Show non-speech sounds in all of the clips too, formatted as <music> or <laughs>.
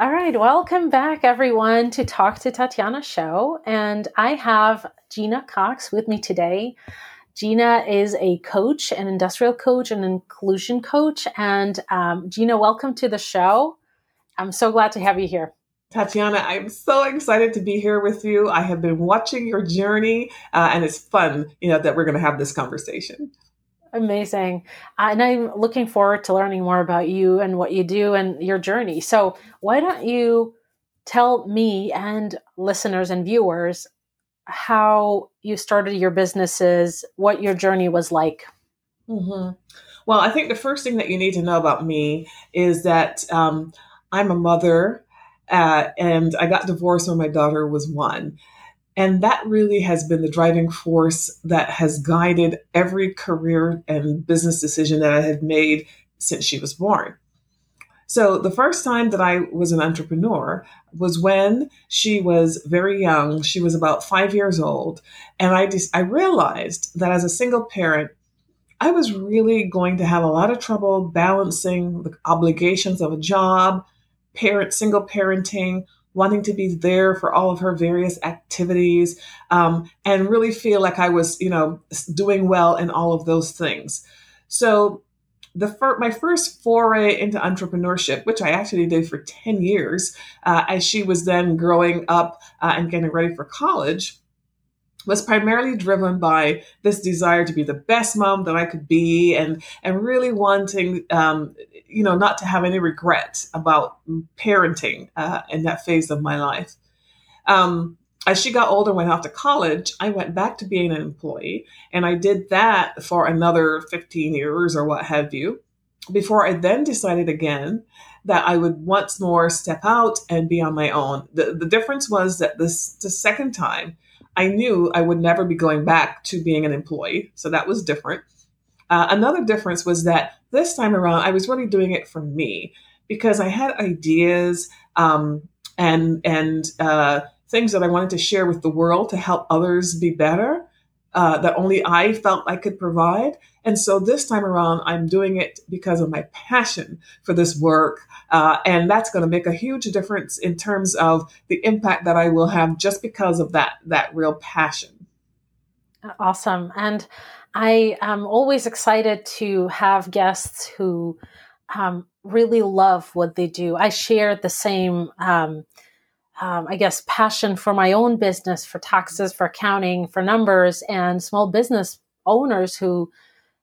All right, welcome back, everyone, to Talk to Tatiana show. And I have Gina Cox with me today. Gina is a coach, an industrial coach, an inclusion coach. And um, Gina, welcome to the show. I'm so glad to have you here. Tatiana, I'm so excited to be here with you. I have been watching your journey, uh, and it's fun, you know, that we're going to have this conversation. Amazing. And I'm looking forward to learning more about you and what you do and your journey. So, why don't you tell me and listeners and viewers how you started your businesses, what your journey was like? Mm-hmm. Well, I think the first thing that you need to know about me is that um, I'm a mother uh, and I got divorced when my daughter was one. And that really has been the driving force that has guided every career and business decision that I have made since she was born. So, the first time that I was an entrepreneur was when she was very young. She was about five years old. And I, just, I realized that as a single parent, I was really going to have a lot of trouble balancing the obligations of a job, parent, single parenting, wanting to be there for all of her various activities um, and really feel like I was, you know, doing well in all of those things. So the fir- my first foray into entrepreneurship, which I actually did for 10 years uh, as she was then growing up uh, and getting ready for college, was primarily driven by this desire to be the best mom that I could be and and really wanting um, you know not to have any regret about parenting uh, in that phase of my life. Um, as she got older, and went off to college, I went back to being an employee, and I did that for another 15 years or what have you, before I then decided again that I would once more step out and be on my own. The, the difference was that this the second time I knew I would never be going back to being an employee. So that was different. Uh, another difference was that this time around, I was really doing it for me because I had ideas um, and and uh, things that I wanted to share with the world to help others be better uh, that only I felt I could provide. And so this time around, I'm doing it because of my passion for this work. Uh, and that's going to make a huge difference in terms of the impact that I will have just because of that, that real passion. Awesome. And I am always excited to have guests who um, really love what they do. I share the same um, um, I guess, passion for my own business, for taxes, for accounting, for numbers, and small business owners who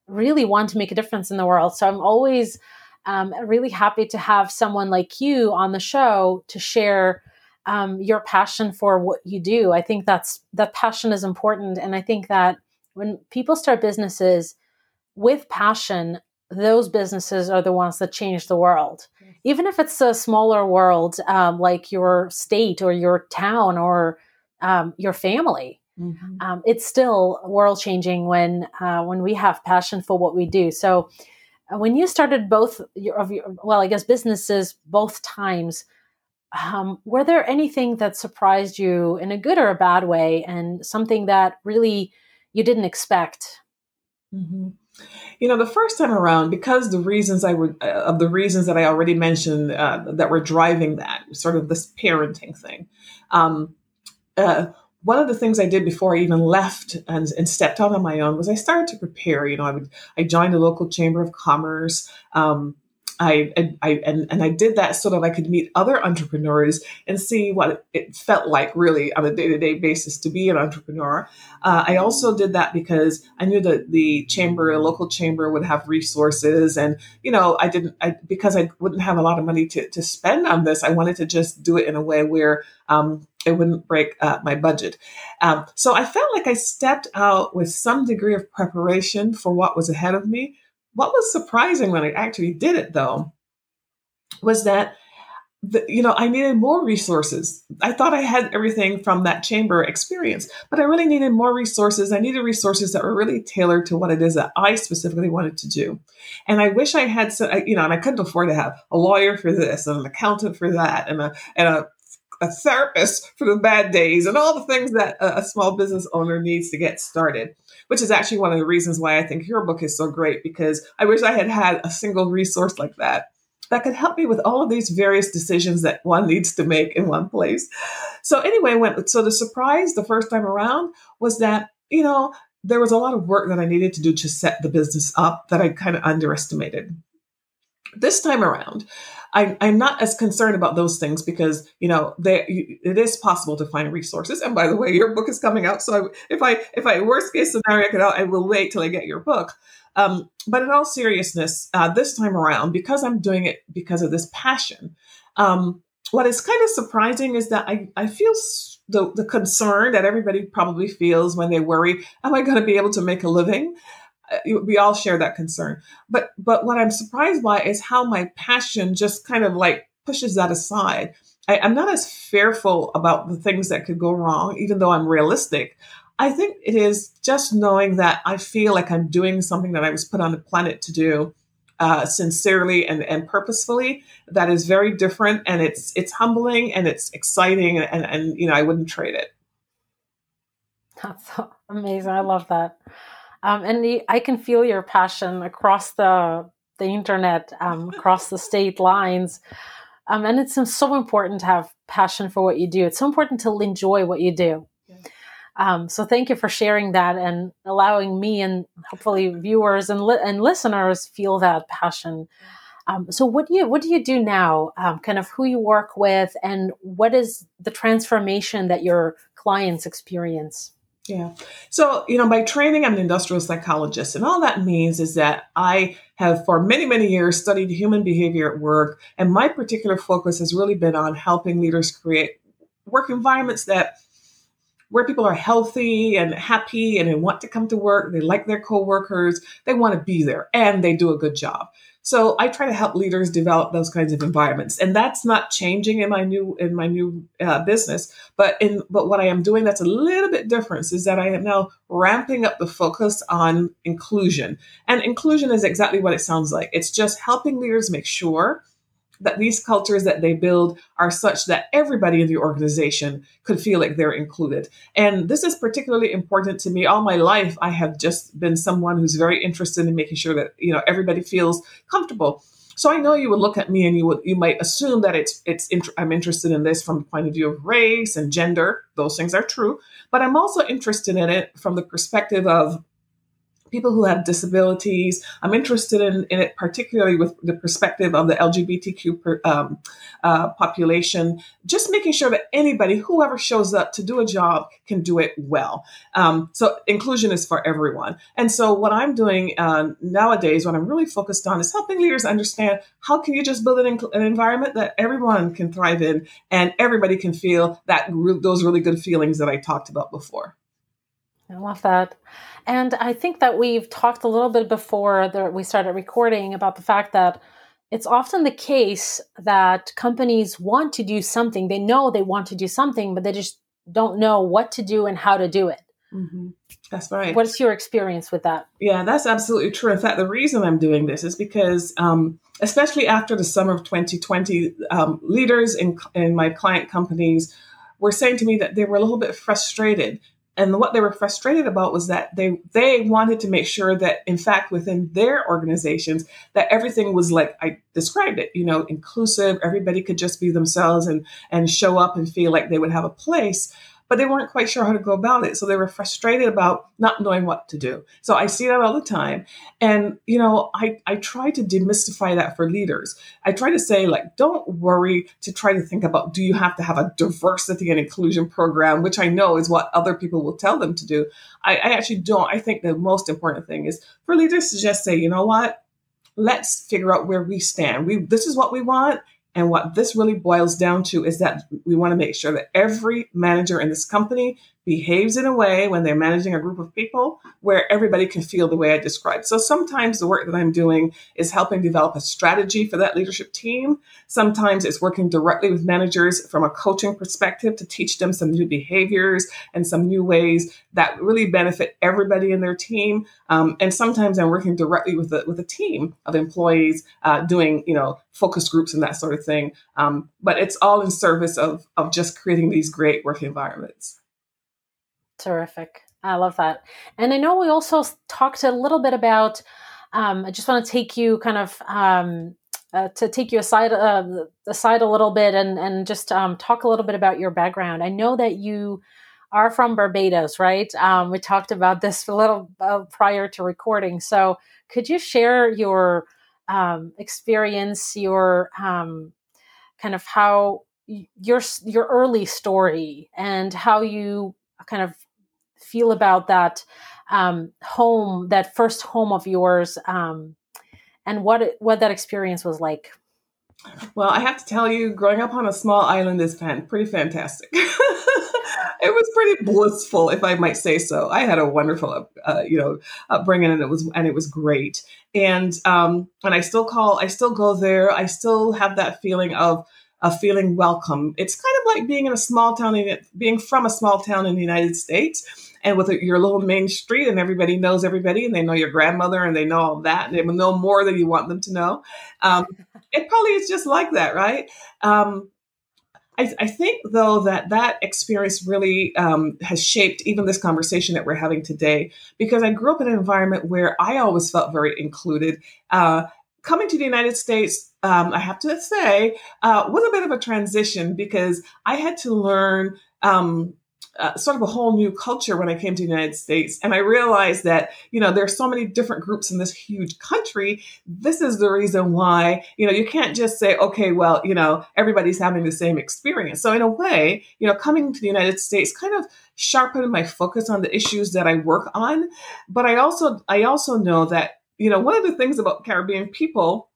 really want to make a difference in the world. So I'm always um, really happy to have someone like you on the show to share um, your passion for what you do. I think that's that passion is important, and I think that when people start businesses with passion, those businesses are the ones that change the world. Even if it's a smaller world, um, like your state or your town or um, your family, mm-hmm. um, it's still world changing when uh, when we have passion for what we do. So, uh, when you started both your, of your, well, I guess businesses both times, um, were there anything that surprised you in a good or a bad way, and something that really you didn't expect? Mm-hmm. You know, the first time around, because the reasons I would, uh, of the reasons that I already mentioned uh, that were driving that, sort of this parenting thing. Um, uh, one of the things I did before I even left and, and, stepped out on my own was I started to prepare. You know, I would I joined the local chamber of commerce. Um, I, I, and, and I did that so that I could meet other entrepreneurs and see what it felt like really on a day to day basis to be an entrepreneur. Uh, I also did that because I knew that the chamber, a local chamber, would have resources, and you know, I didn't, I because I wouldn't have a lot of money to to spend on this. I wanted to just do it in a way where um, it wouldn't break uh, my budget. Um, so I felt like I stepped out with some degree of preparation for what was ahead of me what was surprising when I actually did it, though, was that the, you know, I needed more resources. I thought I had everything from that chamber experience, but I really needed more resources. I needed resources that were really tailored to what it is that I specifically wanted to do. And I wish I had, some, you know, and I couldn't afford to have a lawyer for this and an accountant for that and a, and a, a therapist for the bad days and all the things that a small business owner needs to get started which is actually one of the reasons why I think your book is so great because I wish I had had a single resource like that. that could help me with all of these various decisions that one needs to make in one place. So anyway, went so the surprise the first time around was that, you know, there was a lot of work that I needed to do to set the business up that I kind of underestimated. This time around, I, am not as concerned about those things because you know they, it is possible to find resources. And by the way, your book is coming out, so I, if I if I worst case scenario, I, could, I will wait till I get your book. Um, but in all seriousness, uh, this time around, because I'm doing it because of this passion, um, what is kind of surprising is that I, I feel the, the concern that everybody probably feels when they worry, am I going to be able to make a living? Uh, we all share that concern. But but what I'm surprised by is how my passion just kind of like pushes that aside. I, I'm not as fearful about the things that could go wrong, even though I'm realistic. I think it is just knowing that I feel like I'm doing something that I was put on the planet to do uh, sincerely and, and purposefully that is very different and it's it's humbling and it's exciting and, and you know I wouldn't trade it. That's <laughs> amazing. I love that. Um, and the, I can feel your passion across the the internet, um, <laughs> across the state lines. Um, and it's so important to have passion for what you do. It's so important to enjoy what you do. Um, so thank you for sharing that and allowing me and hopefully viewers and, li- and listeners feel that passion. Um, so what do you what do you do now? Um, kind of who you work with and what is the transformation that your clients experience? Yeah. So, you know, by training, I'm an industrial psychologist. And all that means is that I have, for many, many years, studied human behavior at work. And my particular focus has really been on helping leaders create work environments that where people are healthy and happy and they want to come to work, they like their coworkers, they want to be there, and they do a good job. So I try to help leaders develop those kinds of environments, and that's not changing in my new in my new uh, business. But in but what I am doing that's a little bit different is that I am now ramping up the focus on inclusion, and inclusion is exactly what it sounds like. It's just helping leaders make sure that these cultures that they build are such that everybody in the organization could feel like they're included. And this is particularly important to me. All my life, I have just been someone who's very interested in making sure that you know everybody feels comfortable. So I know you would look at me and you would you might assume that it's it's I'm interested in this from the point of view of race and gender. Those things are true, but I'm also interested in it from the perspective of people who have disabilities. I'm interested in, in it particularly with the perspective of the LGBTQ per, um, uh, population, just making sure that anybody, whoever shows up to do a job, can do it well. Um, so inclusion is for everyone. And so what I'm doing uh, nowadays, what I'm really focused on is helping leaders understand how can you just build an, an environment that everyone can thrive in and everybody can feel that those really good feelings that I talked about before. I love that. And I think that we've talked a little bit before that we started recording about the fact that it's often the case that companies want to do something. They know they want to do something, but they just don't know what to do and how to do it. Mm-hmm. That's right. What's your experience with that? Yeah, that's absolutely true. In fact, the reason I'm doing this is because, um, especially after the summer of 2020, um, leaders in, in my client companies were saying to me that they were a little bit frustrated and what they were frustrated about was that they they wanted to make sure that in fact within their organizations that everything was like i described it you know inclusive. Everybody could just be themselves and and show up and feel like they would have a place but they weren't quite sure how to go about it. So they were frustrated about not knowing what to do. So I see that all the time. And, you know, I, I try to demystify that for leaders. I try to say, like, don't worry to try to think about do you have to have a diversity and inclusion program, which I know is what other people will tell them to do. I, I actually don't. I think the most important thing is for leaders to just say, you know what? Let's figure out where we stand. We this is what we want and what this really boils down to is that we want to make sure that every manager in this company behaves in a way when they're managing a group of people where everybody can feel the way I described. So sometimes the work that I'm doing is helping develop a strategy for that leadership team. Sometimes it's working directly with managers from a coaching perspective to teach them some new behaviors and some new ways that really benefit everybody in their team. Um, and sometimes I'm working directly with a, with a team of employees uh, doing, you know, focus groups and that sort of thing. Um, but it's all in service of, of just creating these great work environments. Terrific. I love that. And I know we also talked a little bit about, um, I just want to take you kind of um, uh, to take you aside uh, aside a little bit and and just um, talk a little bit about your background. I know that you are from Barbados, right? Um, we talked about <laughs> this a little uh, prior to recording. So, could you share your um, experience, your um, kind of how your your early story and how you kind of feel about that um, home, that first home of yours, um, and what what that experience was like? Well, I have to tell you, growing up on a small island is fan- pretty fantastic. <laughs> it was pretty blissful, if I might say so. I had a wonderful, uh, you know, upbringing, and it was and it was great. And um, and I still call, I still go there. I still have that feeling of of feeling welcome. It's kind of like being in a small town, in, being from a small town in the United States, and with your little main street, and everybody knows everybody, and they know your grandmother, and they know all that, and they know more than you want them to know. Um, <laughs> it probably is just like that, right? Um, I, I, think, though, that that experience really um, has shaped even this conversation that we're having today, because I grew up in an environment where I always felt very included. Uh, coming to the United States, um, I have to say, uh, was a bit of a transition because I had to learn um, uh, sort of a whole new culture when I came to the United States. And I realized that, you know, there's so many different groups in this huge country. This is the reason why, you know, you can't just say, okay, well, you know, everybody's having the same experience. So in a way, you know, coming to the United States kind of sharpened my focus on the issues that I work on. But I also, I also know that, you know, one of the things about Caribbean people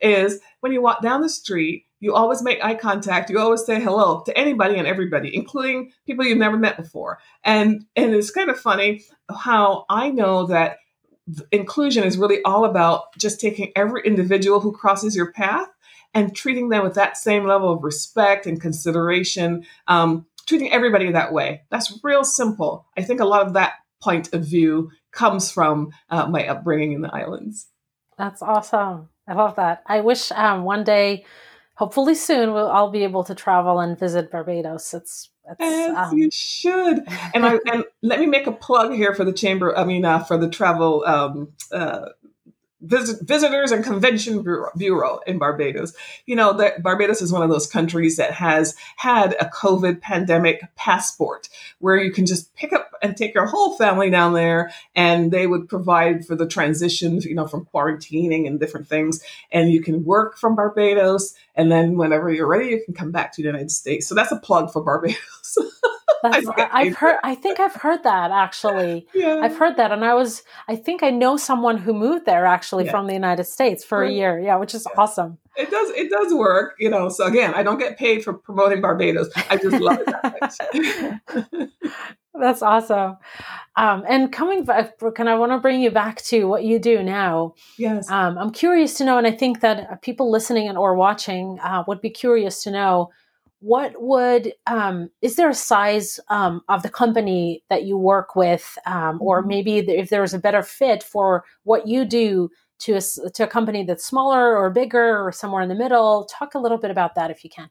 is when you walk down the street, you always make eye contact. You always say hello to anybody and everybody, including people you've never met before. And and it's kind of funny how I know that inclusion is really all about just taking every individual who crosses your path and treating them with that same level of respect and consideration. Um, treating everybody that way. That's real simple. I think a lot of that point of view comes from uh, my upbringing in the islands. That's awesome. I love that. I wish um, one day hopefully soon we'll all be able to travel and visit Barbados. It's As um, you should. And I <laughs> and let me make a plug here for the chamber. I mean, uh, for the travel um, uh, Visit, visitors and convention bureau, bureau, in Barbados. You know that Barbados is one of those countries that has had a COVID pandemic passport, where you can just pick up and take your whole family down there, and they would provide for the transition, you know, from quarantining and different things, and you can work from Barbados, and then whenever you're ready, you can come back to the United States. So that's a plug for Barbados. <laughs> I've heard. I think I've heard that actually. Yeah. I've heard that, and I was. I think I know someone who moved there actually yeah. from the United States for right. a year. Yeah, which is yeah. awesome. It does. It does work. You know. So again, I don't get paid for promoting Barbados. I just love it that <laughs> That's awesome. Um, and coming back, and I want to bring you back to what you do now. Yes. Um, I'm curious to know, and I think that people listening and or watching uh, would be curious to know what would um, is there a size um, of the company that you work with um, or mm-hmm. maybe if there's a better fit for what you do to a, to a company that's smaller or bigger or somewhere in the middle? Talk a little bit about that if you can.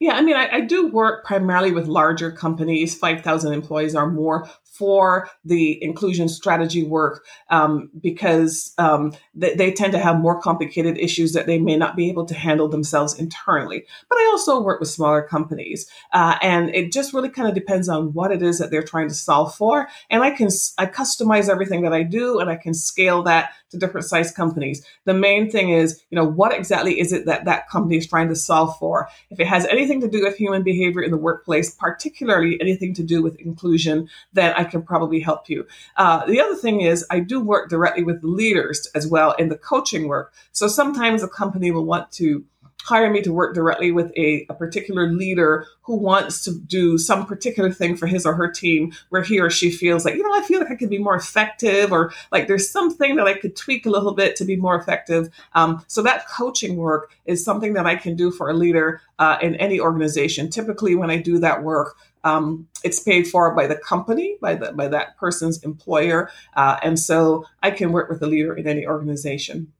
Yeah, I mean, I, I, do work primarily with larger companies, 5,000 employees or more, for the inclusion strategy work um, because um, they, they, tend to have more complicated issues that they may not be able to handle themselves internally. But I also work with smaller companies, uh, and it just really kind of depends on what it is that they're trying to solve for. And I can I customize everything that I do, and I can scale that to different size companies. The main thing is, you know, what exactly is it that that company is trying to solve for? If it has anything to do with human behavior in the workplace, particularly anything to do with inclusion, then I can probably help you. Uh, the other thing is, I do work directly with leaders as well in the coaching work. So sometimes a company will want to hire me to work directly with a, a, particular leader who wants to do some particular thing for his or her team where he or she feels like, you know, I feel like I could be more effective or like there's something that I could tweak a little bit to be more effective. Um, so that coaching work is something that I can do for a leader uh, in any organization. Typically, when I do that work, um, it's paid for by the company, by the by that person's employer, uh, and so I can work with a leader in any organization.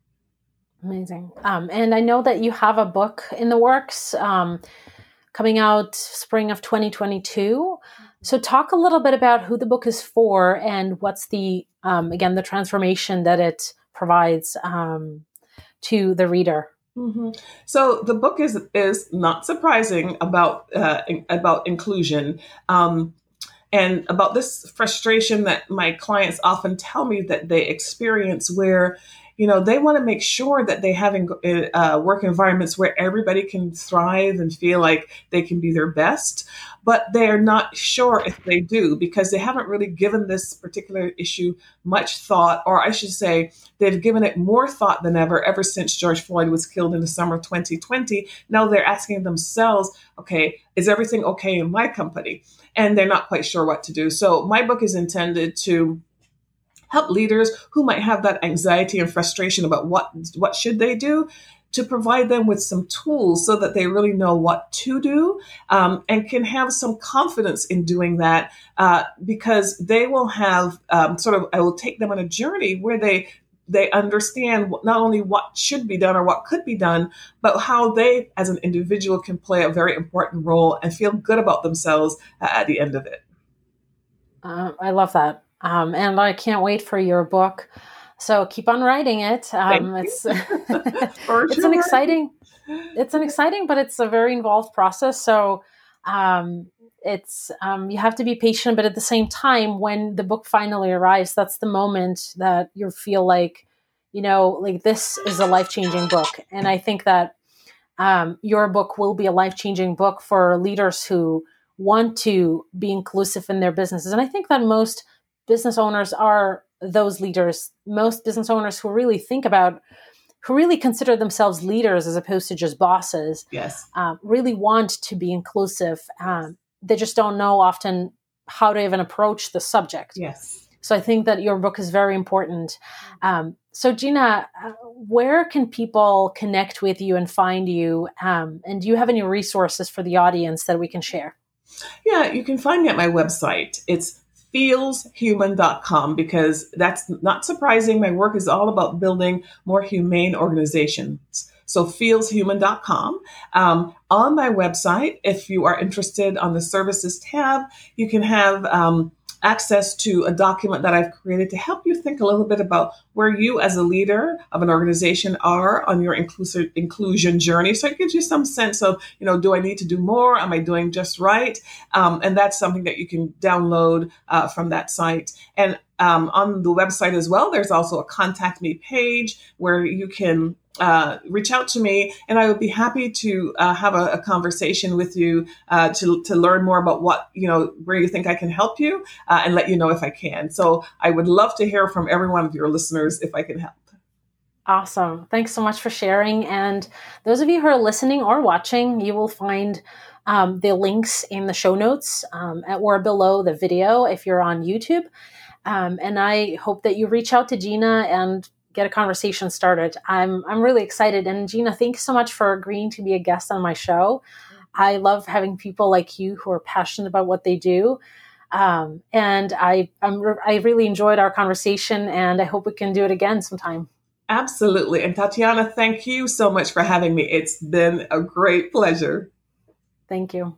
Amazing. Um, and I know that you have a book in the works um, coming out spring of 2022. So, talk a little bit about who the book is for and what's the, um, again, the transformation that it provides um, to the reader. Mm-hmm. So the book is is not surprising about uh, about inclusion. Um, and about this frustration that my clients often tell me that they experience where you know they want to make sure that they have uh, work environments where everybody can thrive and feel like they can be their best but they're not sure if they do because they haven't really given this particular issue much thought or i should say they've given it more thought than ever ever since george floyd was killed in the summer of 2020 now they're asking themselves okay is everything okay in my company? And they're not quite sure what to do. So my book is intended to help leaders who might have that anxiety and frustration about what what should they do to provide them with some tools so that they really know what to do um, and can have some confidence in doing that uh, because they will have um, sort of I will take them on a journey where they they understand not only what should be done or what could be done, but how they, as an individual, can play a very important role and feel good about themselves uh, at the end of it. Uh, I love that. Um, and I can't wait for your book. So keep on writing it. Um, it's <laughs> <laughs> it's an exciting, it's an exciting, but it's a very involved process. So um, it's um, you have to be patient, but at the same time, when the book finally arrives, that's the moment that you feel like, you know, like this is a life changing book. And I think that um, your book will be a life changing book for leaders who want to be inclusive in their businesses. And I think that most business owners are those leaders, most business owners who really think about, who really consider themselves leaders as opposed to just bosses, yes, um, really want to be inclusive. Um, they just don't know often how to even approach the subject. Yes. So I think that your book is very important. Um, so Gina, uh, where can people connect with you and find you? Um, and do you have any resources for the audience that we can share? Yeah, you can find me at my website. It's feelshuman.com because that's not surprising. My work is all about building more humane organizations. So feelshuman.com. Um, on my website, if you are interested on the services tab, you can have um, access to a document that I've created to help you think a little bit about where you as a leader of an organization are on your inclusive inclusion journey. So it gives you some sense of, you know, do I need to do more? Am I doing just right? Um, and that's something that you can download uh, from that site. And um, on the website as well, there's also a contact me page where you can uh, reach out to me, and I would be happy to uh, have a, a, conversation with you uh, to to learn more about what you know where you think I can help you, uh, and let you know if I can. So I would love to hear from every one of your listeners if I can help. Awesome! Thanks so much for sharing. And those of you who are listening or watching, you will find. Um, the links in the show notes um, at, or below the video if you're on YouTube. Um, and I hope that you reach out to Gina and get a conversation started. I'm I'm really excited. And Gina, thanks so much for agreeing to be a guest on my show. I love having people like you who are passionate about what they do. Um, and I I'm, I really enjoyed our conversation, and I hope we can do it again sometime. Absolutely. And Tatiana, thank you so much for having me. It's been a great pleasure. Thank you.